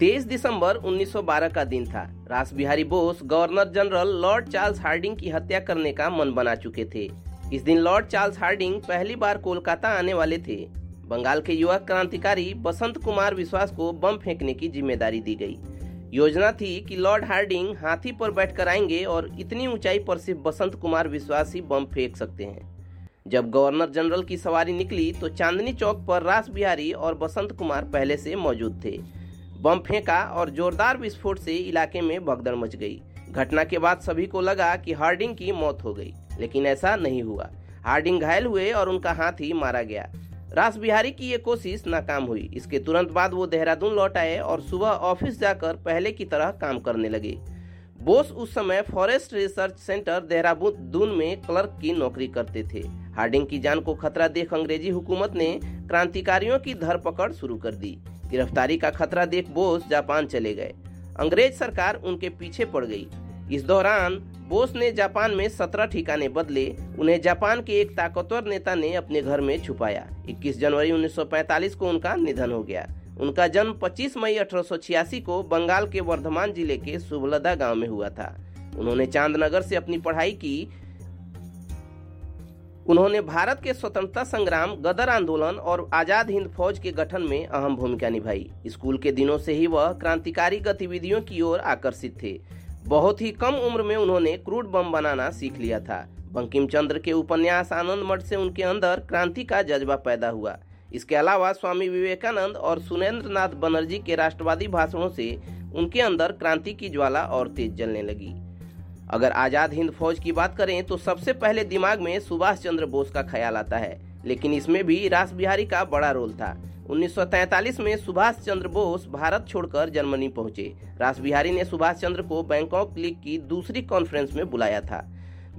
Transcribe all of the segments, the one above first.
तेईस दिसंबर 1912 का दिन था। Ras Behari Bose, governor general Lord Charles Hardinge की हत्या करने का मन बना चुके थे। इस दिन लॉर्ड चार्ल्स हार्डिंग पहली बार कोलकाता आने वाले थे। बंगाल के युवा क्रांतिकारी बसंत कुमार विश्वास को बम फेंकने की ज़िम्मेदारी दी गई। योजना थी कि लॉर्ड हार्डिंग हाथी पर बैठकर आएँगे और इतनी ऊंचाई पर सिर्फ़ बसंत कुमार विश्वास ही बम फेंक सकते हैं। जब गवर्नर जनरल की सवारी निकली तो चांदनी चौक पर रास बिहारी और बसंत कुमार पहले से मौजूद थे। बम फेंका और जोरदार विस्फोट से इलाके में भगदड़ मच गई। घटना के बाद सभी को लगा कि हार्डिंग की मौत हो गई, लेकिन ऐसा नहीं हुआ। हार्डिंग घायल हुए और उनका हाथ ही मारा गया। रास बिहारी की ये कोशिश नाकाम हुई। इसके तुरंत बाद वो देहरादून लौट आए और सुबह ऑफ़िस जाकर पहले की तरह काम करने लगे। बोस उस समय फॉरेस्ट रिसर्च सेंटर देहरादून में क्लर्क की नौकरी करते थे। हार्डिंग की जान को खतरा देख अंग्रेज़ी हुकूमत ने क्रांतिकारियों की धरपकड़ शुरू कर दी। गिरफ्तारी का खतरा देख बोस जापान चले गए। अंग्रेज़ सरकार उनके पीछे पड़ गई। इस दौरान बोस ने जापान में सत्रह ठिकाने बदले, उन्हें जापान के एक ताकतवर नेता ने अपने घर में छुपाया। 21 जनवरी 1945 को उनका निधन हो गया। उनका जन्म 25 मई अठारह सौ छियासी को बंगाल के वर्धमान ज़िले के सुबलदा गाँव में हुआ था। उन्होंने चांदनगर से अपनी पढ़ाई की उन्होंने भारत के स्वतंत्रता संग्राम, गदर आंदोलन और आज़ाद हिंद फौज के गठन में अहम भूमिका निभाई। स्कूल के दिनों से ही वह क्रांतिकारी गतिविधियों की ओर आकर्षित थे। बहुत ही कम उम्र में उन्होंने क्रूड बम बनाना सीख लिया था। बंकिम चंद्र के उपन्यास आनंद मठ से उनके अंदर क्रांति का जज्बा पैदा हुआ। इसके अलावा स्वामी विवेकानंद और सुरेंद्र नाथ बनर्जी के राष्ट्रवादी भाषणों से उनके अंदर क्रांति की ज्वाला और तेज जलने लगी। अगर आज़ाद हिंद फौज की बात करें तो सबसे पहले दिमाग में सुभाष चंद्र बोस का ख्याल आता है। लेकिन इसमें भी रास बिहारी का बड़ा रोल था। 1943 में सुभाष चंद्र बोस भारत छोड़कर जर्मनी पहुँचे। रास बिहारी ने सुभाष चंद्र को बैंकॉक लीग की दूसरी कॉन्फ्रेंस में बुलाया था।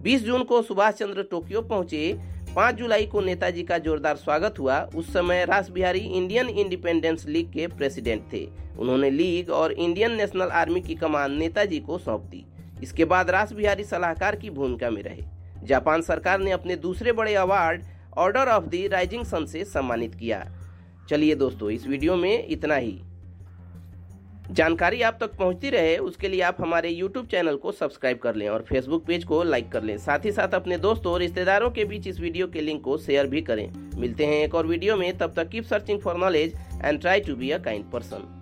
20 जून को सुभाष चंद्र टोक्यो पहुँचे। 5 जुलाई को नेताजी का जोरदार स्वागत हुआ। उस समय Ras Behari Indian Independence League के प्रेसिडेंट थे। उन्होंने लीग और इंडियन नेशनल आर्मी की कमान नेताजी को सौंप दी। इसके बाद रास बिहारी सलाहकार की भूमिका में रहे। जापान सरकार ने अपने दूसरे बड़े award Order of the Rising Sun से सम्मानित किया। चलिए दोस्तों, इस वीडियो में इतना ही। जानकारी आप तक पहुँचती रहे, उसके लिए आप हमारे YouTube चैनल को सब्सक्राइब कर लें और Facebook पेज को लाइक कर लें। साथ ही साथ अपने दोस्तों और रिश्तेदारों के बीच इस वीडियो के लिंक को शेयर भी करें। मिलते हैं एक और वीडियो में, तब तक keep searching for knowledge and try to be a kind person